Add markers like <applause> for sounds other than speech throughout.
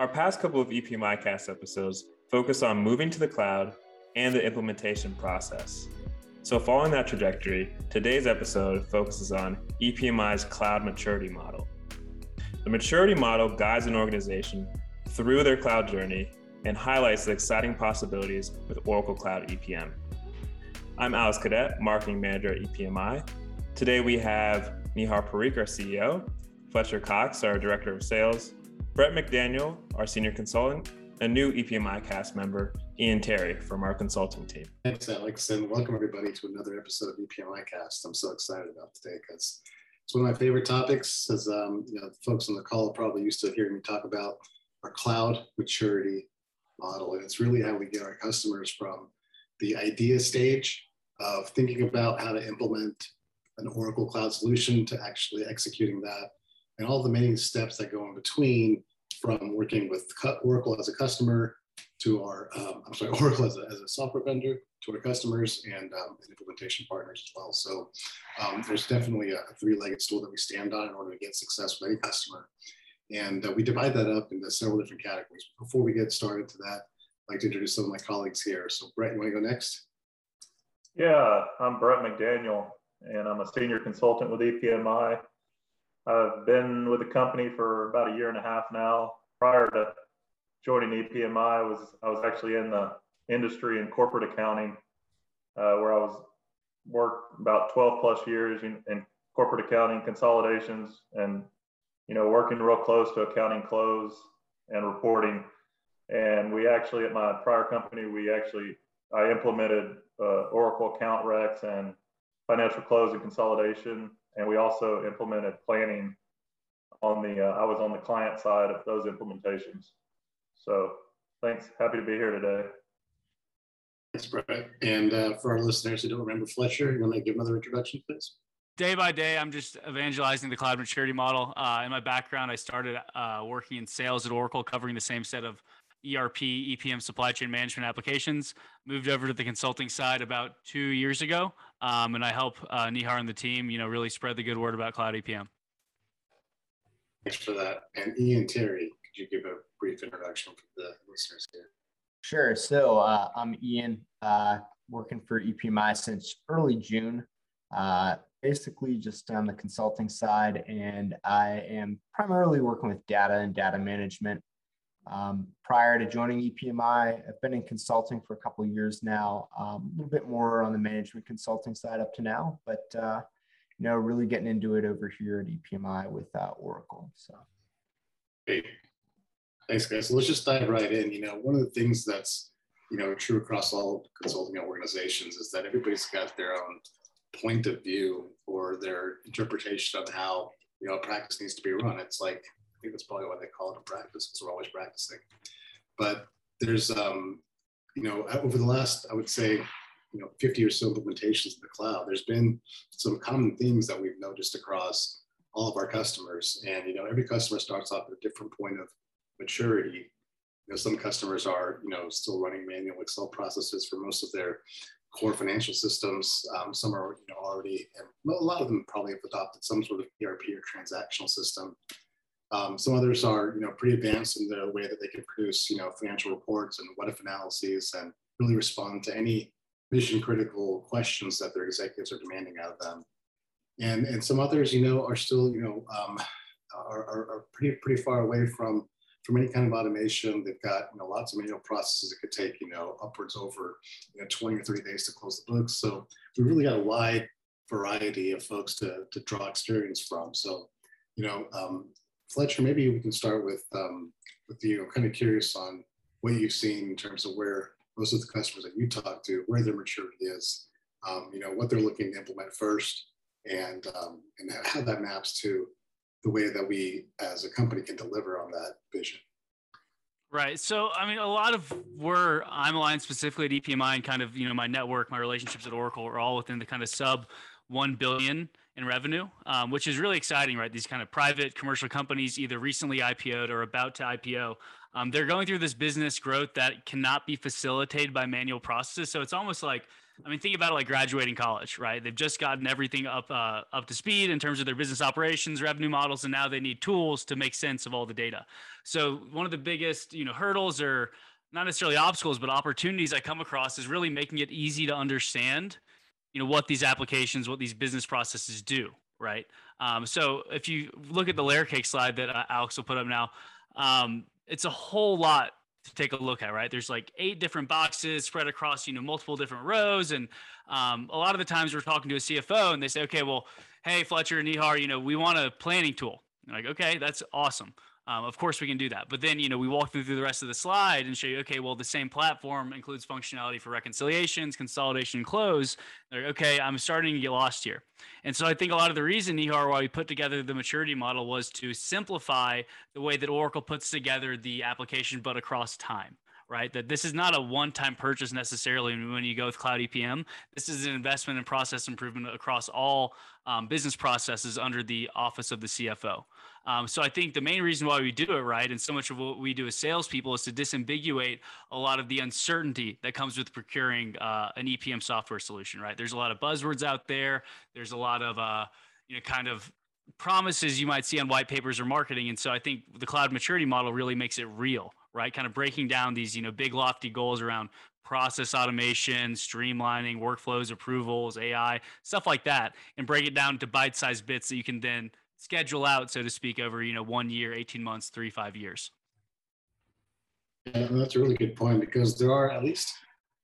Our past couple of EPMI cast episodes focus on moving to the cloud and the implementation process. So, following that trajectory, today's episode focuses on EPMI's cloud maturity model. The maturity model guides an organization through their cloud journey and highlights the exciting possibilities with Oracle Cloud EPM. I'm Alex Cadet, Marketing Manager at EPMI. Today we have Nihar Parikh, our CEO, Fletcher Cox, our Director of Sales, Brett McDaniel, our Senior Consultant, a new EPMI cast member, Ian Terry from our consulting team. Thanks, Alex, and welcome everybody to another episode of EPMI Cast. I'm so excited about today because it's one of my favorite topics. As um, you know, folks on the call are probably used to hearing me talk about our cloud maturity model, and it's really how we get our customers from the idea stage of thinking about how to implement an Oracle Cloud solution to actually executing that, and all the many steps that go in between from working with Oracle as a customer to our, um, I'm sorry, <laughs> Oracle as a, as a software vendor to our customers and, um, implementation partners as well. So um, there's definitely a, a three-legged stool that we stand on in order to get success with any customer. And uh, we divide that up into several different categories. Before we get started to that, I'd like to introduce some of my colleagues here. So Brett, you want to go next? Yeah, I'm Brett McDaniel, and I'm a senior consultant with EPMI. I've been with the company for about a year and a half now. Prior to joining EPMI, I was I was actually in the industry in corporate accounting, uh, where I was worked about 12 plus years in, in, corporate accounting consolidations, and you know working real close to accounting close and reporting. And we actually at my prior company, we actually I implemented uh, Oracle account recs and financial close and consolidation and we also implemented planning on the, uh, I was on the client side of those implementations. So thanks, happy to be here today. Thanks, Brett. And uh, for our listeners who don't remember Fletcher, you want to give another introduction, please? Day by day, I'm just evangelizing the cloud maturity model. Uh, in my background, I started uh, working in sales at Oracle, covering the same set of ERP, EPM supply chain management applications. Moved over to the consulting side about two years ago, um, and I help uh, Nihar and the team, you know, really spread the good word about cloud EPM. Thanks for that. And Ian Terry, could you give a brief introduction for the listeners here? Sure. So uh, I'm Ian, uh, working for EPMI since early June. Uh, basically, just on the consulting side, and I am primarily working with data and data management um, prior to joining EPMI, I've been in consulting for a couple of years now, um, a little bit more on the management consulting side up to now, but uh, you know, really getting into it over here at EPMI with uh, Oracle. So, great, thanks, guys. So let's just dive right in. You know, one of the things that's you know true across all consulting organizations is that everybody's got their own point of view or their interpretation of how you know a practice needs to be run. It's like think that's probably why they call it a practice because we're always practicing. But there's, um, you know, over the last, I would say, you know, 50 or so implementations in the cloud, there's been some common themes that we've noticed across all of our customers. And, you know, every customer starts off at a different point of maturity. You know, some customers are, you know, still running manual Excel processes for most of their core financial systems. Um, some are, you know, already, and a lot of them probably have adopted some sort of ERP or transactional system. Um, some others are, you know, pretty advanced in the way that they can produce, you know, financial reports and what if analyses and really respond to any mission critical questions that their executives are demanding out of them. And, and some others, you know, are still, you know, um, are, are, are, pretty, pretty far away from, from any kind of automation. They've got, you know, lots of manual processes that could take, you know, upwards over, you know, 20 or 30 days to close the books. So we really got a wide variety of folks to, to draw experience from. So, you know, um, Fletcher, maybe we can start with um, with you. I'm kind of curious on what you've seen in terms of where most of the customers that you talk to, where their maturity is, um, you know, what they're looking to implement first, and um, and how that maps to the way that we as a company can deliver on that vision. Right. So, I mean, a lot of where I'm aligned specifically at EPMI and kind of, you know, my network, my relationships at Oracle are all within the kind of sub 1 billion in revenue, um, which is really exciting, right? These kind of private commercial companies, either recently IPO'd or about to IPO, um, they're going through this business growth that cannot be facilitated by manual processes. So it's almost like I mean, think about it like graduating college, right? They've just gotten everything up uh, up to speed in terms of their business operations, revenue models, and now they need tools to make sense of all the data. So one of the biggest, you know, hurdles or not necessarily obstacles, but opportunities I come across is really making it easy to understand, you know, what these applications, what these business processes do, right? Um, so if you look at the layer cake slide that uh, Alex will put up now, um, it's a whole lot to take a look at, right? There's like eight different boxes spread across, you know, multiple different rows. And um, a lot of the times we're talking to a CFO and they say, okay, well, hey, Fletcher and Nihar, you know, we want a planning tool. like, okay, that's awesome. Um, of course, we can do that. But then, you know, we walk through, the rest of the slide and show you, okay, well, the same platform includes functionality for reconciliations, consolidation, and close. Like, okay, I'm starting to get lost here. And so I think a lot of the reason, Nihar, why we put together the maturity model was to simplify the way that Oracle puts together the application, but across time right? That this is not a one time purchase necessarily when you go with Cloud EPM. This is an investment in process improvement across all um, business processes under the office of the CFO. Um, so I think the main reason why we do it right, and so much of what we do as salespeople, is to disambiguate a lot of the uncertainty that comes with procuring uh, an EPM software solution. Right? There's a lot of buzzwords out there. There's a lot of uh, you know kind of promises you might see on white papers or marketing, and so I think the cloud maturity model really makes it real. Right? Kind of breaking down these you know big lofty goals around process automation, streamlining, workflows, approvals, AI, stuff like that, and break it down to bite-sized bits that you can then schedule out, so to speak, over you know one year, eighteen months, three, five years. Yeah, that's a really good point because there are at least,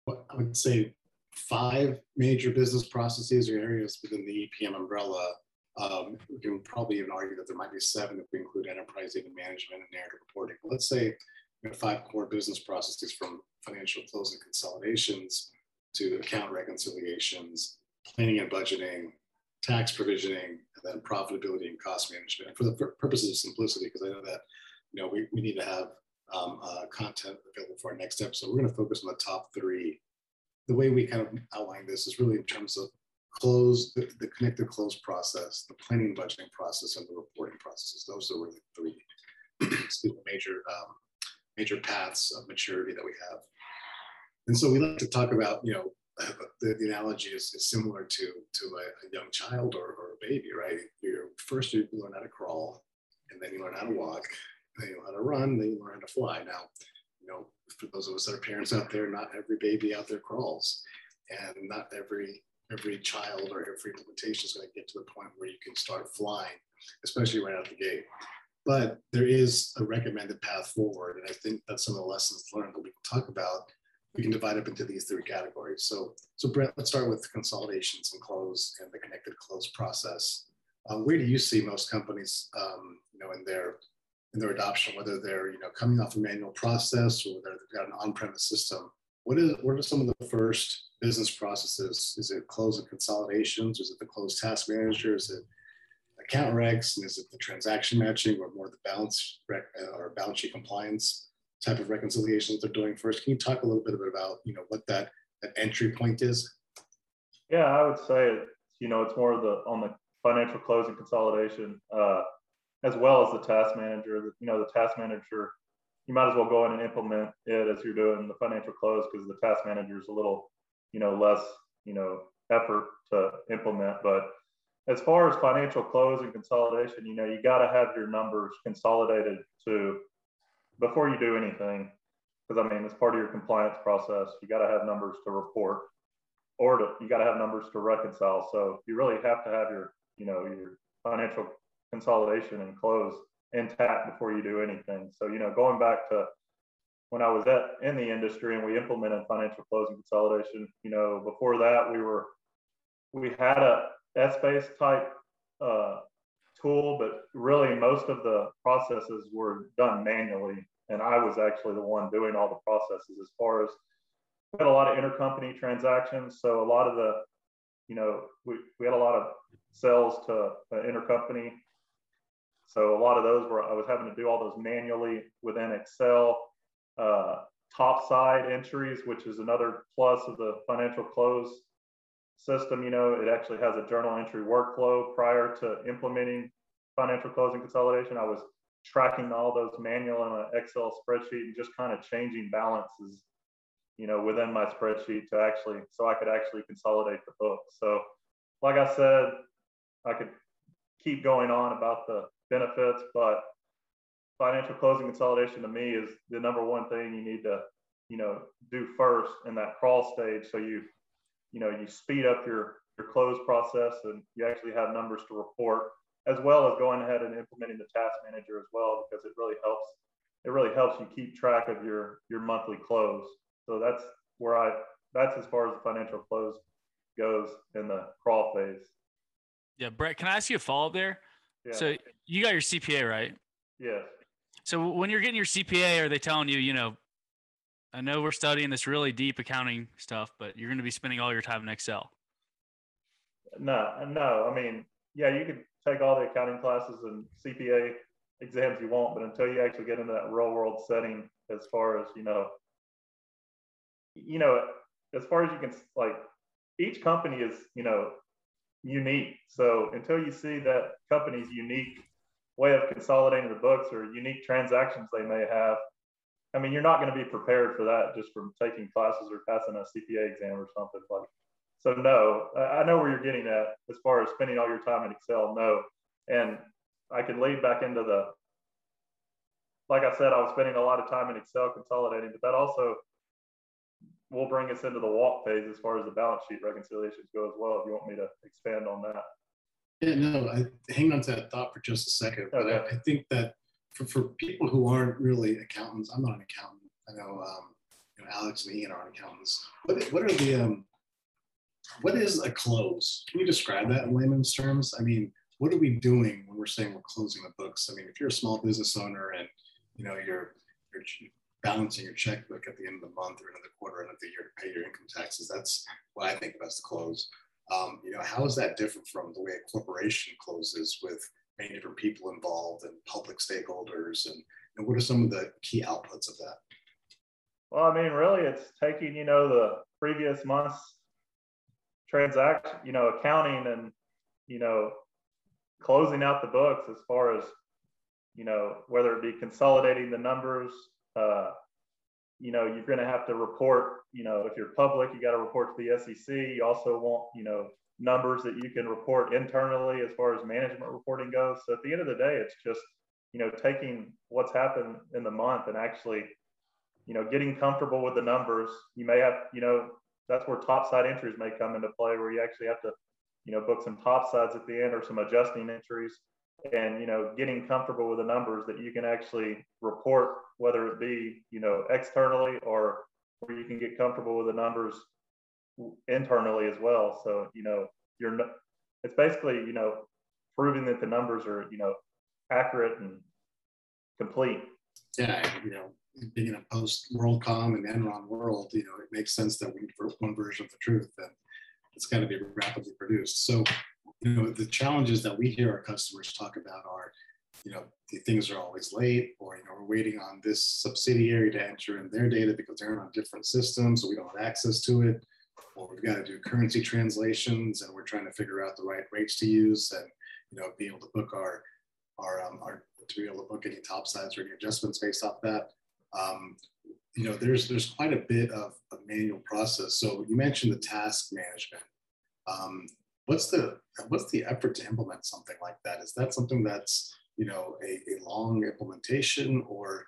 I would say, five major business processes or areas within the EPM umbrella. Um, we can probably even argue that there might be seven if we include enterprise data management and narrative reporting. Let's say we have five core business processes from financial close and consolidations to account reconciliations, planning and budgeting, tax provisioning, and then profitability and cost management. And for the purposes of simplicity, because I know that you know we, we need to have um, uh, content available for our next episode, we're going to focus on the top three. The way we kind of outline this is really in terms of close, the, the connected close process, the planning budgeting process, and the reporting processes. Those are really three <clears throat> major um, major paths of maturity that we have. And so we like to talk about, you know, the, the analogy is, is, similar to to a, a young child or, or, a baby, right? You're first you learn how to crawl, and then you learn how to walk, then you learn how to run, then you learn how to fly. Now, you know, for those of us that are parents out there, not every baby out there crawls, and not every every child or every implementation is going to get to the point where you can start flying, especially right out the gate. But there is a recommended path forward, and I think that's some of the lessons learned that we can talk about we can divide up into these three categories. So, so Brent, let's start with consolidations and close and the connected close process. Um, where do you see most companies, um, you know, in their in their adoption, whether they're you know coming off a manual process or whether they've got an on-premise system? What is what are some of the first business processes? Is it close and consolidations? Is it the close task manager? Is it account recs? And is it the transaction matching or more the balance rec, uh, or balance sheet compliance? Type of reconciliations they're doing first. Can you talk a little bit about, you know, what that, that entry point is? Yeah, I would say, you know, it's more of the, on the financial closing consolidation, uh, as well as the task manager, you know, the task manager, you might as well go in and implement it as you're doing the financial close because the task manager is a little, you know, less, you know, effort to implement. But as far as financial close and consolidation, you know, you got to have your numbers consolidated to before you do anything, because I mean, it's part of your compliance process, you got to have numbers to report or to, you got to have numbers to reconcile. So you really have to have your, you know, your financial consolidation and close intact before you do anything. So, you know, going back to when I was at in the industry and we implemented financial closing consolidation, you know, before that we were, we had a S based type uh, tool, but really most of the processes were done manually. And I was actually the one doing all the processes as far as we had a lot of intercompany transactions. So a lot of the, you know, we, we had a lot of sales to uh, intercompany. So a lot of those were, I was having to do all those manually within Excel. Uh, top side entries, which is another plus of the financial close system, you know, it actually has a journal entry workflow prior to implementing financial closing consolidation. I was tracking all those manual in an Excel spreadsheet and just kind of changing balances, you know, within my spreadsheet to actually, so I could actually consolidate the book. So, like I said, I could keep going on about the benefits, but financial closing consolidation to me is the number one thing you need to, you know, do first in that crawl stage. So you, you know, you speed up your your close process and you actually have numbers to report, as well as going ahead and implementing the task manager as well, because it really helps. It really helps you keep track of your your monthly close. So that's where I that's as far as the financial close goes in the crawl phase. Yeah, Brett, can I ask you a follow up there? Yeah. So you got your CPA, right? Yes. So when you're getting your CPA, are they telling you, you know, I know we're studying this really deep accounting stuff, but you're going to be spending all your time in Excel? No, no. I mean, yeah, you could take all the accounting classes and CPA exams you want, but until you actually get into that real world setting, as far as you know, you know, as far as you can, like, each company is, you know, unique. So until you see that company's unique way of consolidating the books or unique transactions they may have, I mean, you're not going to be prepared for that just from taking classes or passing a CPA exam or something like. So no, I know where you're getting at as far as spending all your time in Excel. No, and I can lead back into the. Like I said, I was spending a lot of time in Excel consolidating, but that also will bring us into the walk phase as far as the balance sheet reconciliations go as well. If you want me to expand on that. Yeah, no, I, hang on to that thought for just a second. But okay. I, I, think that for, for people who aren't really accountants, I'm not an accountant. I know, um, you know Alex and Ian aren't accountants. What, what are the, um, what is a close? Can you describe that in layman's terms? I mean, what are we doing when we're saying we're closing the books? I mean, if you're a small business owner and, you know, you're, you're balancing your checkbook at the end of the month or the quarter, end of the year to pay your income taxes. That's what I think of as the close. Um, you know, how is that different from the way a corporation closes with many different people involved and public stakeholders? And, and what are some of the key outputs of that? Well, I mean, really, it's taking, you know, the previous month's transaction, you know, accounting and, you know, closing out the books as far as, you know, whether it be consolidating the numbers, uh, you know, you're going to have to report, you know, if you're public, you got to report to the SEC. You also want, you know, numbers that you can report internally as far as management reporting goes. So at the end of the day, it's just, you know, taking what's happened in the month and actually, you know, getting comfortable with the numbers. You may have, you know, that's where top side entries may come into play where you actually have to, you know, book some top sides at the end or some adjusting entries and you know getting comfortable with the numbers that you can actually report whether it be you know externally or where you can get comfortable with the numbers internally as well. So you know you're it's basically you know proving that the numbers are you know accurate and complete. Yeah you know being in a post WorldCom and Enron world you know it makes sense that we need one version of the truth and it's got to be rapidly produced. So you know, the challenges that we hear our customers talk about are, you know, the things are always late, or you know, we're waiting on this subsidiary to enter in their data because they're on a different systems, so we don't have access to it, we've got to do currency translations, and we're trying to figure out the right rates to use, and you know, be able to book our our um, our to be able to book any top sides or any adjustments based off that. Um, you know, there's there's quite a bit of a manual process. So you mentioned the task management. Um, what's the what's the effort to implement something like that? Is that something that's you know a, a long implementation, or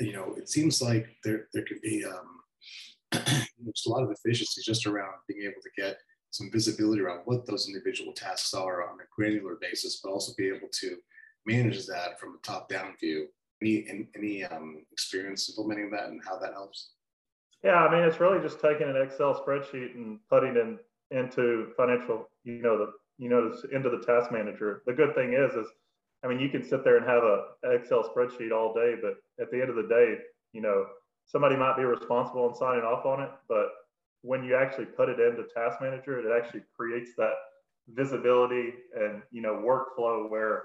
you know it seems like there there could be um, <clears throat> just a lot of efficiency just around being able to get some visibility around what those individual tasks are on a granular basis, but also be able to manage that from a top-down view. Any any um, experience implementing that and how that helps? Yeah, I mean, it's really just taking an Excel spreadsheet and putting in into financial, you know, the you know, into the task manager. The good thing is, is I mean, you can sit there and have a Excel spreadsheet all day, but at the end of the day, you know, somebody might be responsible in signing off on it, but when you actually put it into task manager, it actually creates that visibility and you know workflow where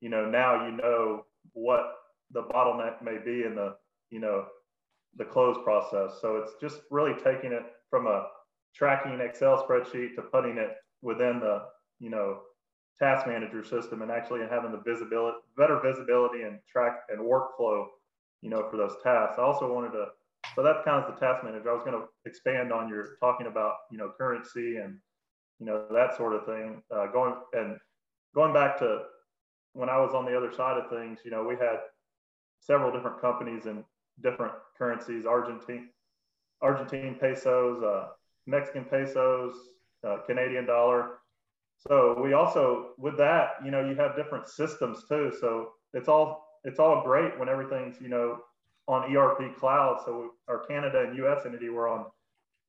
you know now you know what the bottleneck may be in the you know the close process. So it's just really taking it from a tracking Excel spreadsheet to putting it within the, you know, task manager system and actually having the visibility, better visibility and track and workflow, you know, for those tasks. I also wanted to so that's kind of the task manager. I was going to expand on your talking about, you know, currency and, you know, that sort of thing. Uh, going and going back to when I was on the other side of things, you know, we had several different companies in different currencies, Argentine, Argentine pesos, uh, Mexican pesos, uh, Canadian dollar. So we also, with that, you know, you have different systems too. So it's all, it's all great when everything's, you know, on ERP cloud. So our Canada and US entity were on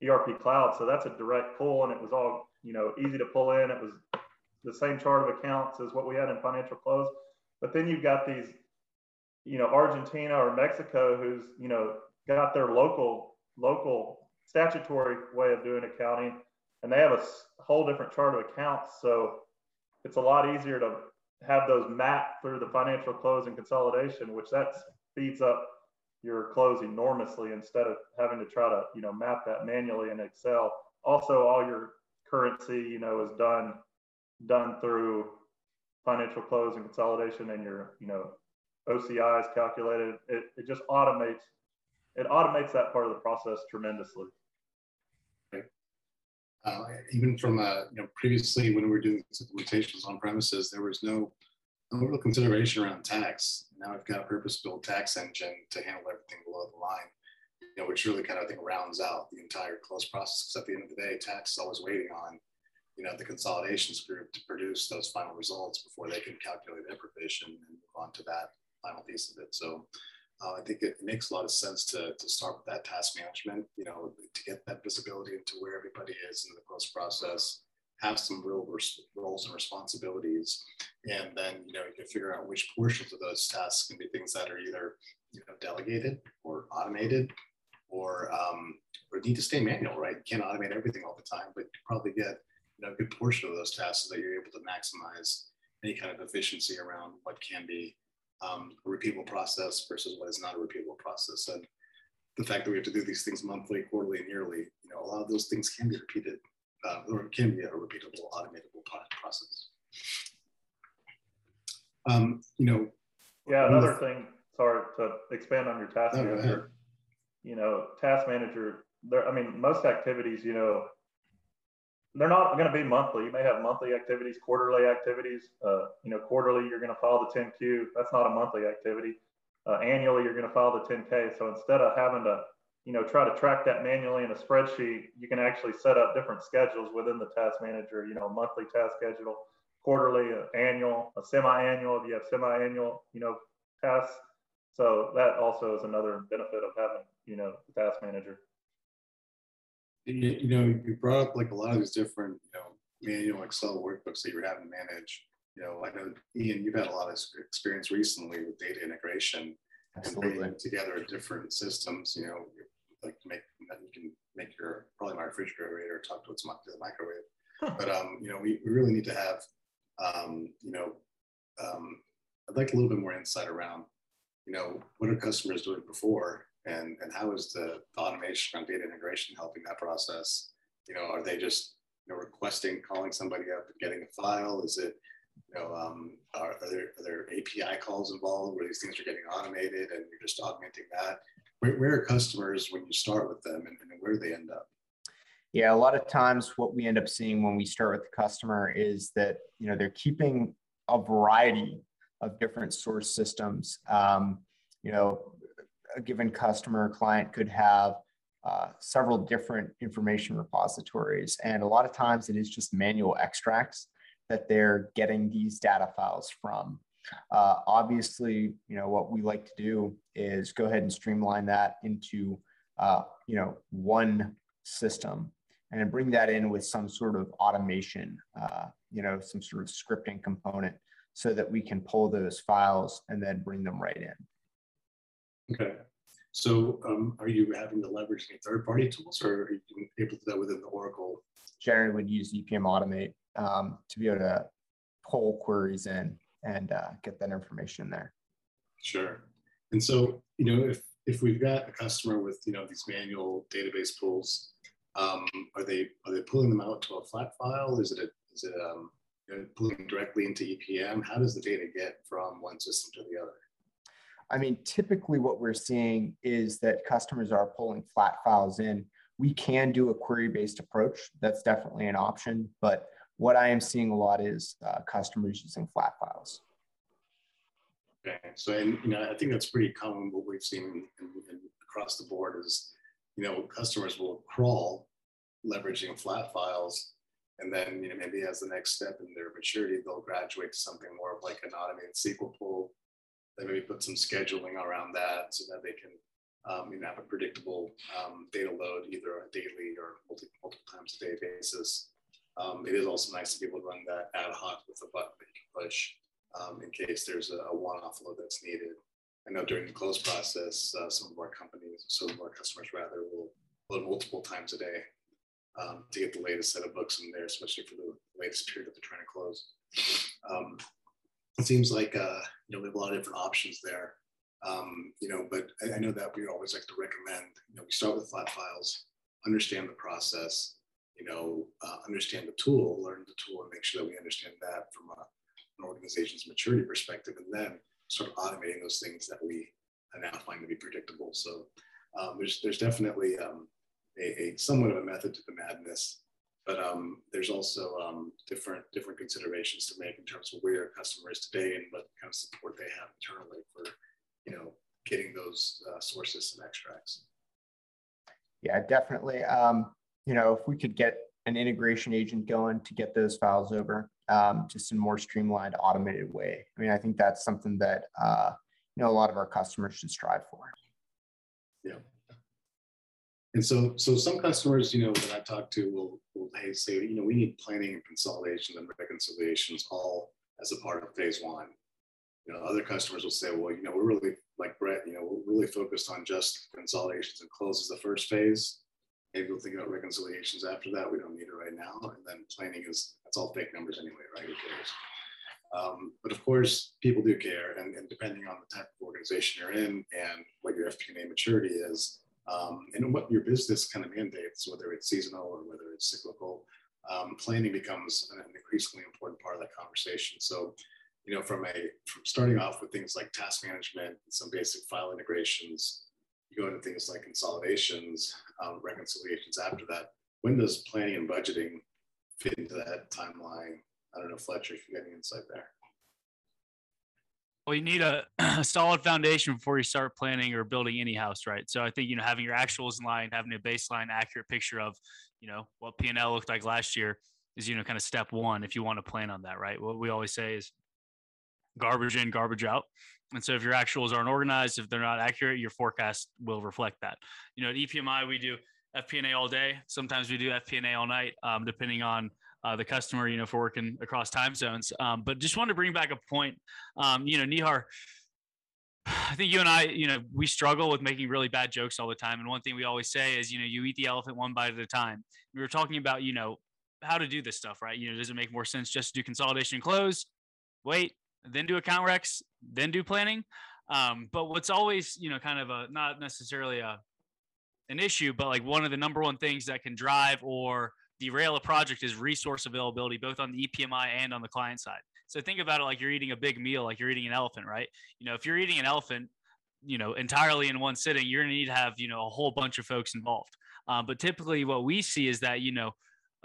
ERP cloud. So that's a direct pull and it was all, you know, easy to pull in. It was the same chart of accounts as what we had in financial close. But then you've got these, you know, Argentina or Mexico who's, you know, got their local, local statutory way of doing accounting and they have a whole different chart of accounts. So it's a lot easier to have those mapped through the financial close and consolidation, which that speeds up your close enormously instead of having to try to you know map that manually in Excel. Also, all your currency you know is done done through financial close and consolidation, and your you know OCI is calculated. It, it just automates it automates that part of the process tremendously. Uh, even from uh, you know previously when we were doing implementations on premises, there was no no real consideration around tax. Now we've got a purpose-built tax engine to handle everything below the line, you know, which really kind of I think rounds out the entire close process. Because at the end of the day, tax is always waiting on, you know, the consolidations group to produce those final results before they can calculate their provision and move on to that final piece of it. So uh, I think it, makes a lot of sense to, to start with that task management, you know, to get that visibility into where everybody is in the close process have some real roles and responsibilities. And then, you know, you can figure out which portions of those tasks can be things that are either, you know, delegated or automated or, um, or need to stay manual, right? You can't automate everything all the time, but you probably get, you know, a good portion of those tasks so that you're able to maximize any kind of efficiency around what can be um, a repeatable process versus what is not a repeatable process. And the fact that we have to do these things monthly, quarterly, and yearly, you know, a lot of those things can be repeated uh, or can be a repeatable, automatable process. Um, you know. Yeah, another thing. Sorry to expand on your task no, manager. You know, task manager. There. I mean, most activities. You know, they're not going to be monthly. You may have monthly activities, quarterly activities. Uh, you know, quarterly you're going to file the 10Q. That's not a monthly activity. Uh, annually you're going to file the 10K. So instead of having to you know, try to track that manually in a spreadsheet, you can actually set up different schedules within the task manager, you know, monthly task schedule, quarterly, uh, annual, a semi-annual, if you have semi-annual, you know, tasks. So that also is another benefit of having, you know, the task manager. You, you know, you brought up like a lot of these different, you know, manual Excel workbooks that you're having to manage. You know, I know Ian, you've had a lot of experience recently with data integration Absolutely. and bringing together different systems. You know, like make you can make your probably my refrigerator talk to its to the microwave. But um, you know, we, we really need to have um, you know, um, I'd like a little bit more insight around, you know, what are customers doing before and and how is the, the automation around data integration helping that process? You know, are they just you know requesting calling somebody up and getting a file? Is it you know, um, are, are, there, are there API calls involved where these things are getting automated and you're just augmenting that? where, where are customers when you start with them and, and where do they end up? Yeah, a lot of times what we end up seeing when we start with the customer is that you know they're keeping a variety of different source systems. Um, you know, a given customer client could have uh, several different information repositories, and a lot of times it is just manual extracts that they're getting these data files from. Uh, obviously, you know, what we like to do is go ahead and streamline that into, uh, you know, one system and bring that in with some sort of automation, uh, you know, some sort of scripting component so that we can pull those files and then bring them right in. Okay. So um, are you having to leverage any third-party tools or are you able to do that within the Oracle? Generally would use EPM Automate um, to be able to pull queries in and uh, get that information there. Sure. And so, you know, if if we've got a customer with you know these manual database pools, um, are they are they pulling them out to a flat file? Is it a, is it um, you know, pulling directly into EPM? How does the data get from one system to the other? I mean, typically what we're seeing is that customers are pulling flat files in. We can do a query based approach. That's definitely an option. But what I am seeing a lot is uh, customers using flat files. Okay, so and you know I think that's pretty common. What we've seen in, in, across the board is, you know, customers will crawl leveraging flat files, and then you know maybe as the next step in their maturity, they'll graduate to something more of like an automated SQL pull. They maybe put some scheduling around that so that they can um, you know have a predictable um, data load either a daily or multi, multiple times a day basis. Um, it is also nice to be able to run that ad hoc with a button that you can push um, in case there's a, a one-off load that's needed. I know during the close process, uh, some of our companies, some of our customers rather, will load multiple times a day um, to get the latest set of books in there, especially for the latest period that they're trying to close. It seems like uh, you know we have a lot of different options there. Um, you know, but I, I, know that we always like to recommend. You know, we start with flat files, understand the process. You know, uh, understand the tool, learn the tool, and make sure that we understand that from a an organization's maturity perspective, and then sort of automating those things that we now find to be predictable. So um, there's there's definitely um, a, a, somewhat of a method to the madness, but um, there's also um, different different considerations to make in terms of where a customer is today and what kind of support they have internally for you know getting those uh, sources and extracts. Yeah, definitely. Um, you know, if we could get an integration agent going to get those files over um, just in a more streamlined, automated way. I mean, I think that's something that uh, you know a lot of our customers should strive for. Yeah. And so, so some customers, you know, that I talk to will, will say, you know, we need planning and consolidation and reconciliations all as a part of phase one. You know, other customers will say, well, you know, we're really like Brett, you know, we're really focused on just consolidations and closes the first phase. Maybe we'll think about reconciliations after that. We don't need it right now. And then planning is, that's all fake numbers anyway, right? Who cares? Um, but of course, people do care. And, and, depending on the type of organization you're in and what your FP&A maturity is, um, and what your business kind of mandates, whether it's seasonal or whether it's cyclical, um, planning becomes an increasingly important part of that conversation. So, you know, from a from starting off with things like task management, some basic file integrations, you go into things like consolidations, um, reconciliations after that. When does planning and budgeting fit into that timeline? I don't know, Fletcher, if you have any insight there. Well, you need a, <clears throat> a, solid foundation before you start planning or building any house, right? So I think you know having your actuals in line, having a baseline, accurate picture of you know what P and L looked like last year is you know kind of step one if you want to plan on that, right? What we always say is garbage in, garbage out. And so if your actuals aren't organized, if they're not accurate, your forecast will reflect that. You know, at EPMI, we do FP&A all day. Sometimes we do FP&A all night, um, depending on uh, the customer, you know, for working across time zones. Um, but just wanted to bring back a point. Um, you know, Nihar, I think you and I, you know, we struggle with making really bad jokes all the time. And one thing we always say is, you know, you eat the elephant one bite at a time. We were talking about, you know, how to do this stuff, right? You know, does it make more sense just to do consolidation and close? Wait, then do account recs, then do planning. Um, but what's always, you know, kind of a not necessarily a an issue, but like one of the number one things that can drive or derail a project is resource availability, both on the EPMI and on the client side. So think about it like you're eating a big meal, like you're eating an elephant, right? You know, if you're eating an elephant, you know, entirely in one sitting, you're going to need to have, you know, a whole bunch of folks involved. Um, but typically what we see is that, you know,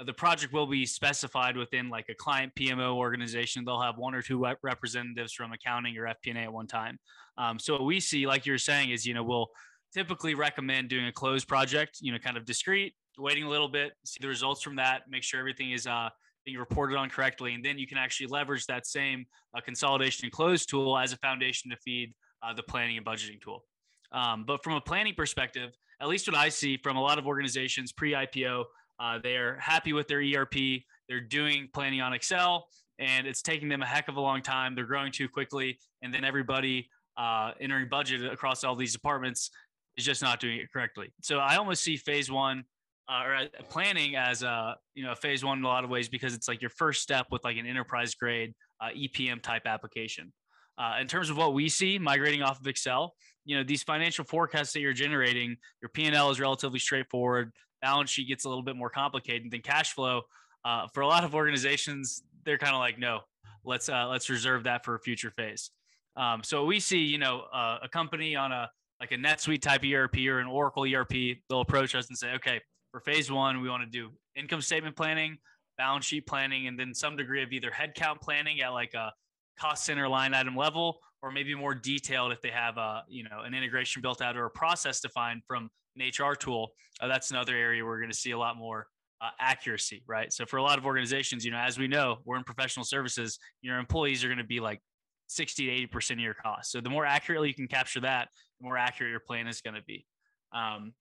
the project will be specified within like a client PMO organization. They'll have one or two representatives from accounting or FP&A at one time. Um, so what we see, like you're saying, is you know we'll typically recommend doing a closed project, you know, kind of discreet, waiting a little bit, see the results from that, make sure everything is uh, being reported on correctly, and then you can actually leverage that same uh, consolidation and close tool as a foundation to feed uh, the planning and budgeting tool. Um, but from a planning perspective, at least what I see from a lot of organizations pre-IPO, uh, they're happy with their ERP. They're doing planning on Excel, and it's taking them a heck of a long time. They're growing too quickly, and then everybody uh, entering budget across all these departments is just not doing it correctly. So I almost see phase one uh, or planning as a you know phase one in a lot of ways because it's like your first step with like an enterprise grade uh, EPM type application. Uh, in terms of what we see migrating off of Excel, you know these financial forecasts that you're generating, your P&L is relatively straightforward balance sheet gets a little bit more complicated than cash flow. Uh, for a lot of organizations, they're kind of like, no, let's uh, let's reserve that for a future phase. Um, so we see, you know, uh, a company on a like a NetSuite type ERP or an Oracle ERP, they'll approach us and say, okay, for phase one, we want to do income statement planning, balance sheet planning, and then some degree of either headcount planning at like a cost center line item level, or maybe more detailed if they have a you know an integration built out or a process defined from an HR tool. Uh, that's another area we're going to see a lot more uh, accuracy, right? So for a lot of organizations, you know, as we know, we're in professional services. Your employees are going to be like 60 to 80 percent of your cost. So the more accurately you can capture that, the more accurate your plan is going to be. Um,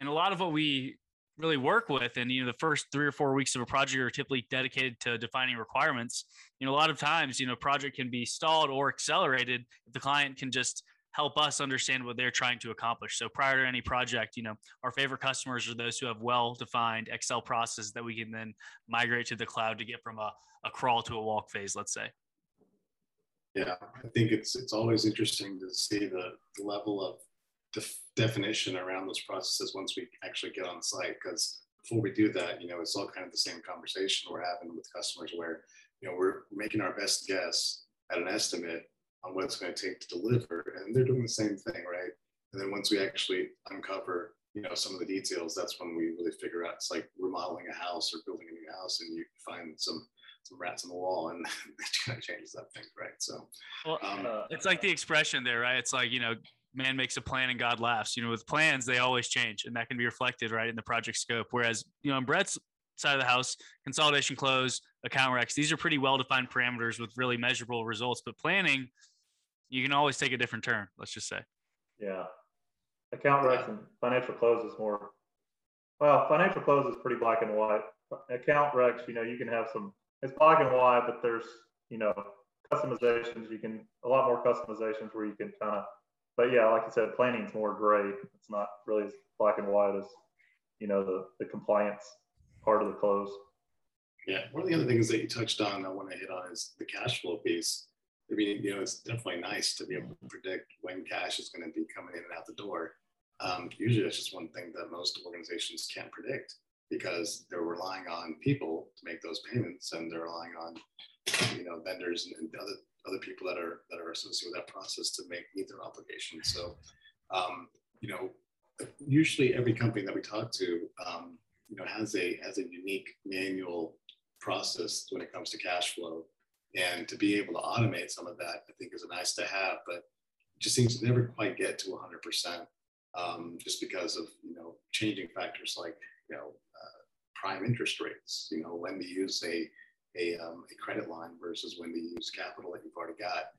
and a lot of what we really work with and you know the first three or four weeks of a project are typically dedicated to defining requirements. You know a lot of times you know project can be stalled or accelerated if the client can just help us understand what they're trying to accomplish. So prior to any project you know our favorite customers are those who have well defined excel processes that we can then migrate to the cloud to get from a, a crawl to a walk phase let's say. Yeah i think it's it's always interesting to see the level of def- definition around those processes once we actually get on site. Because before we do that, you know, it's all kind of the same conversation we're having with customers where, you know, we're making our best guess at an estimate on what it's going to take to deliver, and they're doing the same thing, right? And then once we actually uncover, you know, some of the details, that's when we really figure out. It's like remodeling a house or building a new house, and you find some some rats on the wall and it kind of changes that thing, right? So, well, um, uh, it's like the expression there, right? It's like you know, man makes a plan and God laughs. You know, with plans, they always change and that can be reflected right in the project scope. Whereas, you know, on Brett's side of the house, consolidation close, account recs, these are pretty well defined parameters with really measurable results. But planning, you can always take a different turn, let's just say. Yeah. Account recs and financial close is more, well, financial close is pretty black and white. Account recs, you know, you can have some, it's black and white, but there's, you know, customizations. You can, a lot more customizations where you can kind of but yeah, like I said, planning is more gray. It's not really as black and white as you know the the compliance part of the close. Yeah, one of the other things that you touched on, I want to hit on is the cash flow piece. I mean, you know, it's definitely nice to be able to predict when cash is going to be coming in and out the door. Um, usually, that's just one thing that most organizations can't predict because they're relying on people to make those payments, and they're relying on you know vendors and, and other other people that are that are associated with that process to make meet their obligations. So, um, you know, usually every company that we talk to, um, you know, has a has a unique manual process when it comes to cash flow, and to be able to automate some of that, I think is a nice to have, but just seems to never quite get to 100 percent, um, just because of you know changing factors like you know uh, prime interest rates, you know, when to use a a, um, a credit line versus when they use capital that you've already got.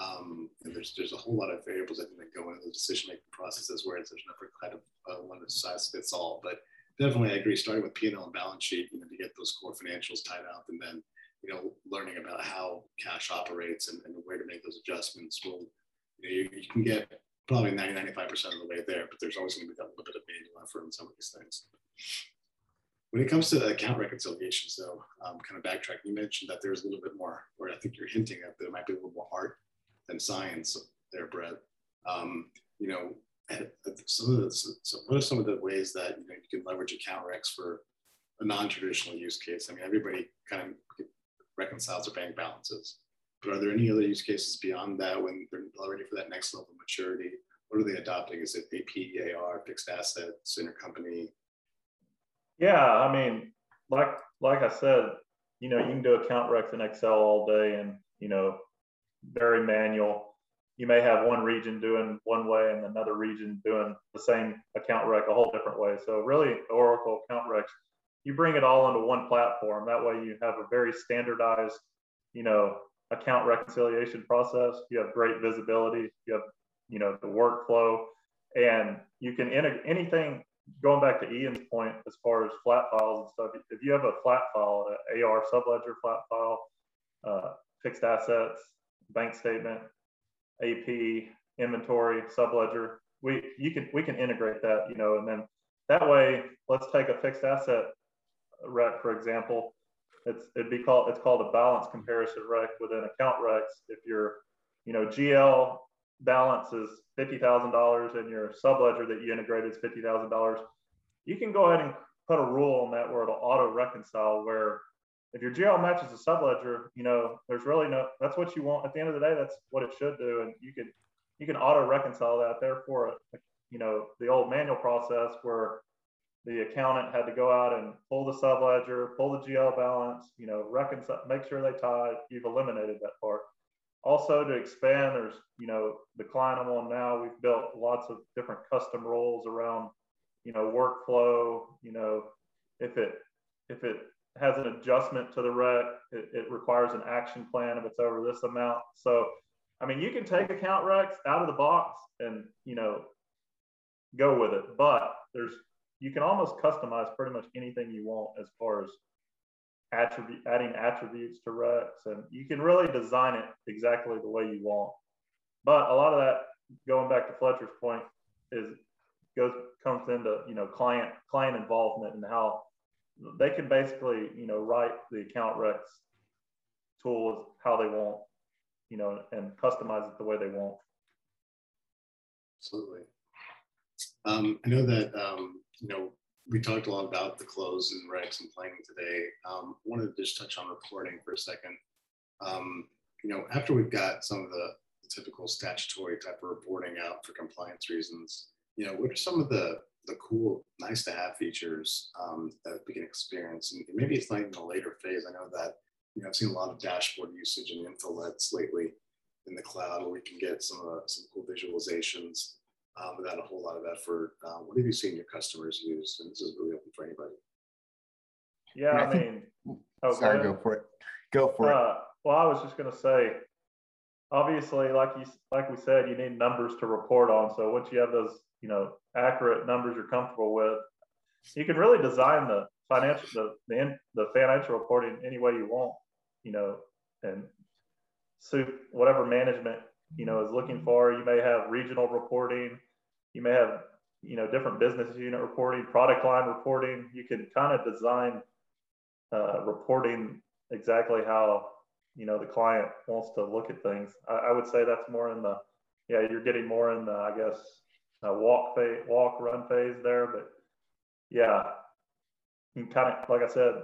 Um, and there's there's a whole lot of variables I think that go into the decision making processes where there's never kind of uh, one size fits all. But definitely, I agree. Starting with P and L and balance sheet, you know, to get those core financials tied up, and then you know, learning about how cash operates and, and where to make those adjustments you, know, you, you can get probably 90, 95% of the way there, but there's always going to be a little bit of manual effort in some of these things. When it comes to account reconciliations, though, um, kind of backtrack, you mentioned that there's a little bit more, or I think you're hinting at there might be a little more art than science there, Brett. Um, you know, some of the, so what are some of the ways that you know you can leverage account recs for a non-traditional use case? I mean, everybody kind of reconciles their bank balances, but are there any other use cases beyond that when they're ready for that next level of maturity? What are they adopting? Is it AP, AR, fixed assets, intercompany? Yeah, I mean, like like I said, you know, you can do account recs in Excel all day, and you know, very manual. You may have one region doing one way and another region doing the same account rec a whole different way. So really, Oracle account recs, you bring it all into one platform. That way, you have a very standardized, you know, account reconciliation process. You have great visibility. You have, you know, the workflow, and you can enter anything going back to Ian's point as far as flat files and stuff, if you have a flat file, an AR subledger flat file, uh, fixed assets, bank statement, AP, inventory, subledger, we you can we can integrate that, you know, and then that way, let's take a fixed asset rec for example. It's it'd be called it's called a balance comparison rec within account recs. If you're, you know, GL balance is $50,000 and your subledger that you integrated is $50,000, you can go ahead and put a rule on that where it'll auto reconcile where if your GL matches the subledger, you know, there's really no, that's what you want. At the end of the day, that's what it should do. And you can, you can auto reconcile that. Therefore, you know, the old manual process where the accountant had to go out and pull the subledger, pull the GL balance, you know, reconcile, make sure they tie, you've eliminated that part. Also to expand, there's, you know, the client I'm on now, we've built lots of different custom roles around, you know, workflow, you know, if it, if it has an adjustment to the rec. It, it, requires an action plan if it's over this amount. So, I mean, you can take account recs out of the box and, you know, go with it, but there's, you can almost customize pretty much anything you want as far as attribute, adding attributes to recs. And you can really design it exactly the way you want. But a lot of that, going back to Fletcher's point, is goes comes into you know client client involvement and how they can basically, you know, write the account recs tools how they want, you know, and customize it the way they want. Absolutely. Um, I know that, um, you know, we talked a lot about the close and recs and planning today. Um, wanted to just touch on reporting for a second. Um, you know, after we've got some of the typical statutory type of reporting out for compliance reasons, you know, what are some of the the cool, nice to have features um, that we can experience. And maybe it's not even a later phase. I know that, you know, I've seen a lot of dashboard usage and infolets lately in the cloud where we can get some uh, some cool visualizations um, without a whole lot of effort. Uh, what have you seen your customers use? And this is really open for anybody. Yeah, I, mean, oh, sorry, go, go for it. Go for uh, it. Well, I was just going to say, obviously, like you, like we said, you need numbers to report on. So once you have those you know accurate numbers you're comfortable with, you can really design the financial the the, the financial reporting any way you want, you know, and suit whatever management you know is looking for. You may have regional reporting, you may have you know different business unit reporting, product line reporting. You can kind of design uh, reporting exactly how you know the client wants to look at things. I, I would say that's more in the yeah you're getting more in the I guess uh, walk phase, walk run phase there. But yeah, you kind of like I said,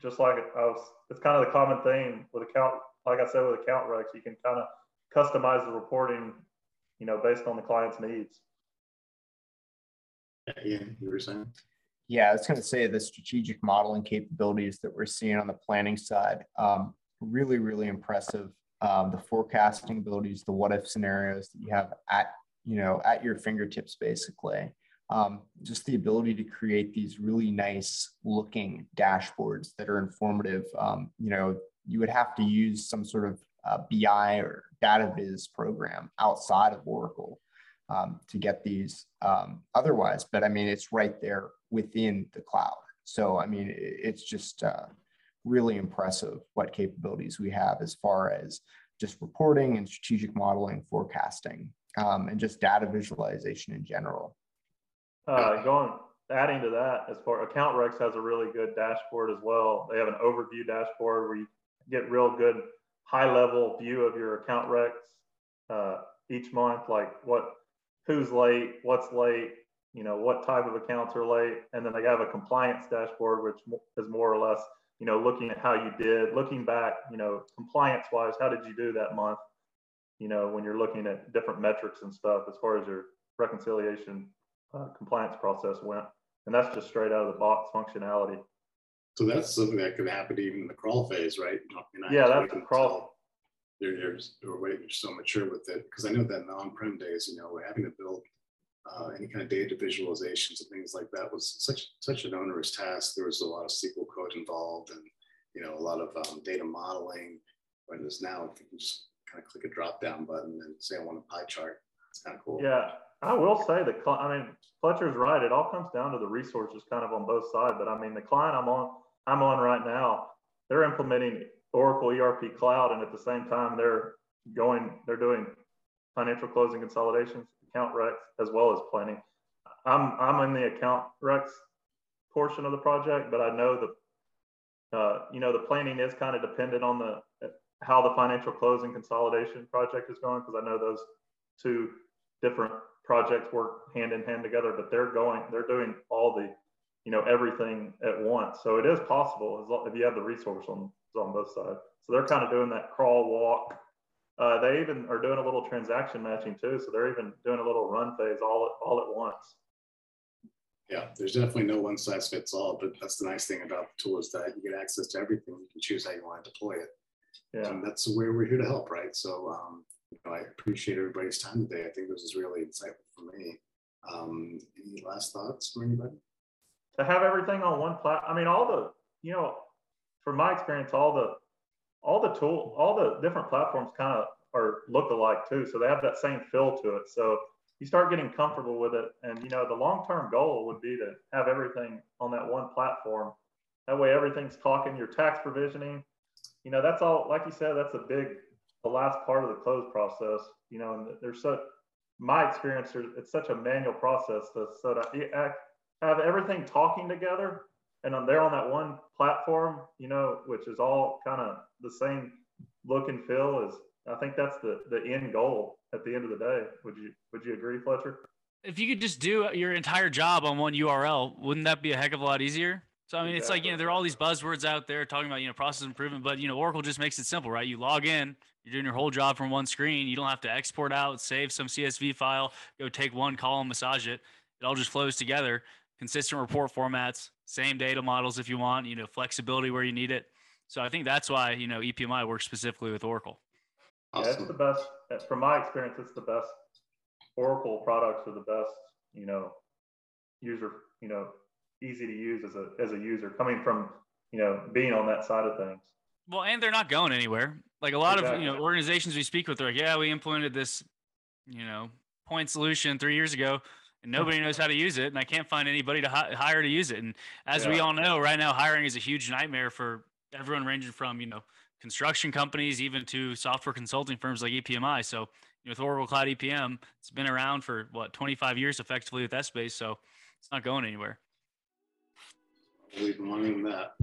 just like I was, it's kind of the common theme with account. Like I said with account recs, you can kind of customize the reporting, you know, based on the client's needs. Yeah, you were saying. Yeah, I was going to say the strategic modeling capabilities that we're seeing on the planning side, um, really, really impressive. Um, the forecasting abilities, the what if scenarios that you have at you know, at your fingertips, basically. Um, just the ability to create these really nice looking dashboards that are informative. Um, you know, you would have to use some sort of uh, BI or data viz program outside of Oracle um, to get these um, otherwise. But I mean, it's right there within the cloud. So, I mean, it's just uh, really impressive what capabilities we have as far as just reporting and strategic modeling, forecasting um, and just data visualization in general. Uh, going adding to that, as far account recs has a really good dashboard as well. They have an overview dashboard where you get real good high level view of your account recs uh, each month, like what who's late, what's late, you know, what type of accounts are late, and then they have a compliance dashboard, which is more or less, you know, looking at how you did, looking back, you know, compliance wise, how did you do that month? you know, when you're looking at different metrics and stuff as far as your reconciliation uh, compliance process went. And that's just straight out of the box functionality. So that's something that could happen even in the crawl phase, right? yeah, that's the crawl. You're, you're, you're waiting, you're so mature with it. Because I know that in the on-prem days, you know, we're having to build uh, any kind of data visualizations and things like that was such such an onerous task. There was a lot of SQL code involved, and you know, a lot of um, data modeling. Whereas now, you can just kind of click a drop down button and say I want a pie chart. It's kind of cool. Yeah, I will say that I mean Fletcher's right. It all comes down to the resources kind of on both sides. But I mean the client I'm on I'm on right now, they're implementing Oracle ERP Cloud, and at the same time they're going they're doing financial closing consolidations, account recs, as well as planning. I'm I'm in the account recs portion of the project, but I know the uh, you know the planning is kind of dependent on the how the financial closing consolidation project is going because I know those two different projects work hand in hand together, but they're going, they're doing all the you know, everything at once. So it is possible if you have the resource on on both sides. So they're kind of doing that crawl walk. Uh, they even are doing a little transaction matching too. So they're even doing a little run phase all at, all at once. Yeah, there's definitely no one size fits all, but that's the nice thing about the tool is that you get access to everything. You can choose how you want to deploy it. Yeah. And that's where we're here to help, right? So um, you know, I appreciate everybody's time today. I think this is really insightful for me. Um, any last thoughts from anybody? To have everything on one platform. I mean, all the, you know, from my experience, all the, all the tool, all the different platforms kind of are look alike too. So they have that same feel to it. So you start getting comfortable with it. And, you know, the long-term goal would be to have everything on that one platform. That way everything's talking your tax provisioning. You know, that's all, like you said, that's a big, the last part of the close process, you know, and there's so my experience, it's such a manual process to, so to have everything talking together and they're on that one platform, you know, which is all kind of the same look and feel is I think that's the the end goal at the end of the day. Would you would you agree, Fletcher? If you could just do your entire job on one URL, wouldn't that be a heck of a lot easier? So I mean, exactly. it's like you know there are all these buzzwords out there talking about you know process improvement, but you know Oracle just makes it simple, right? You log in, you're doing your whole job from one screen. You don't have to export out, save some CSV file, go take one column, massage it. It all just flows together. Consistent report formats, same data models if you want, you know, flexibility where you need it. So I think that's why you know EPMI works specifically with Oracle. Awesome. Yeah, it's the best. From my experience, it's the best. Oracle products are the best. You know, user. You know, easy to use as a as a user coming from you know being on that side of things. Well, and they're not going anywhere. Like a lot exactly. of you know organizations we speak with, they're like, yeah, we implemented this, you know, point solution three years ago, and nobody knows how to use it, and I can't find anybody to hi- hire to use it. And as yeah. we all know, right now hiring is a huge nightmare for everyone, ranging from you know construction companies, even to software consulting firms like EPMI. So, you know, with Oracle Cloud EPM, it's been around for what 25 years effectively with Essbase, so it's not going anywhere. We've been wanting that.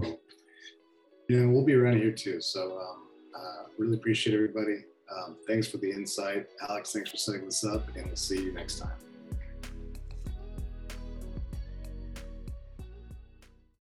You know, we'll be around here too. So, um, uh, really appreciate everybody. Um, thanks for the insight, Alex. Thanks for setting this up, and we'll see you next time.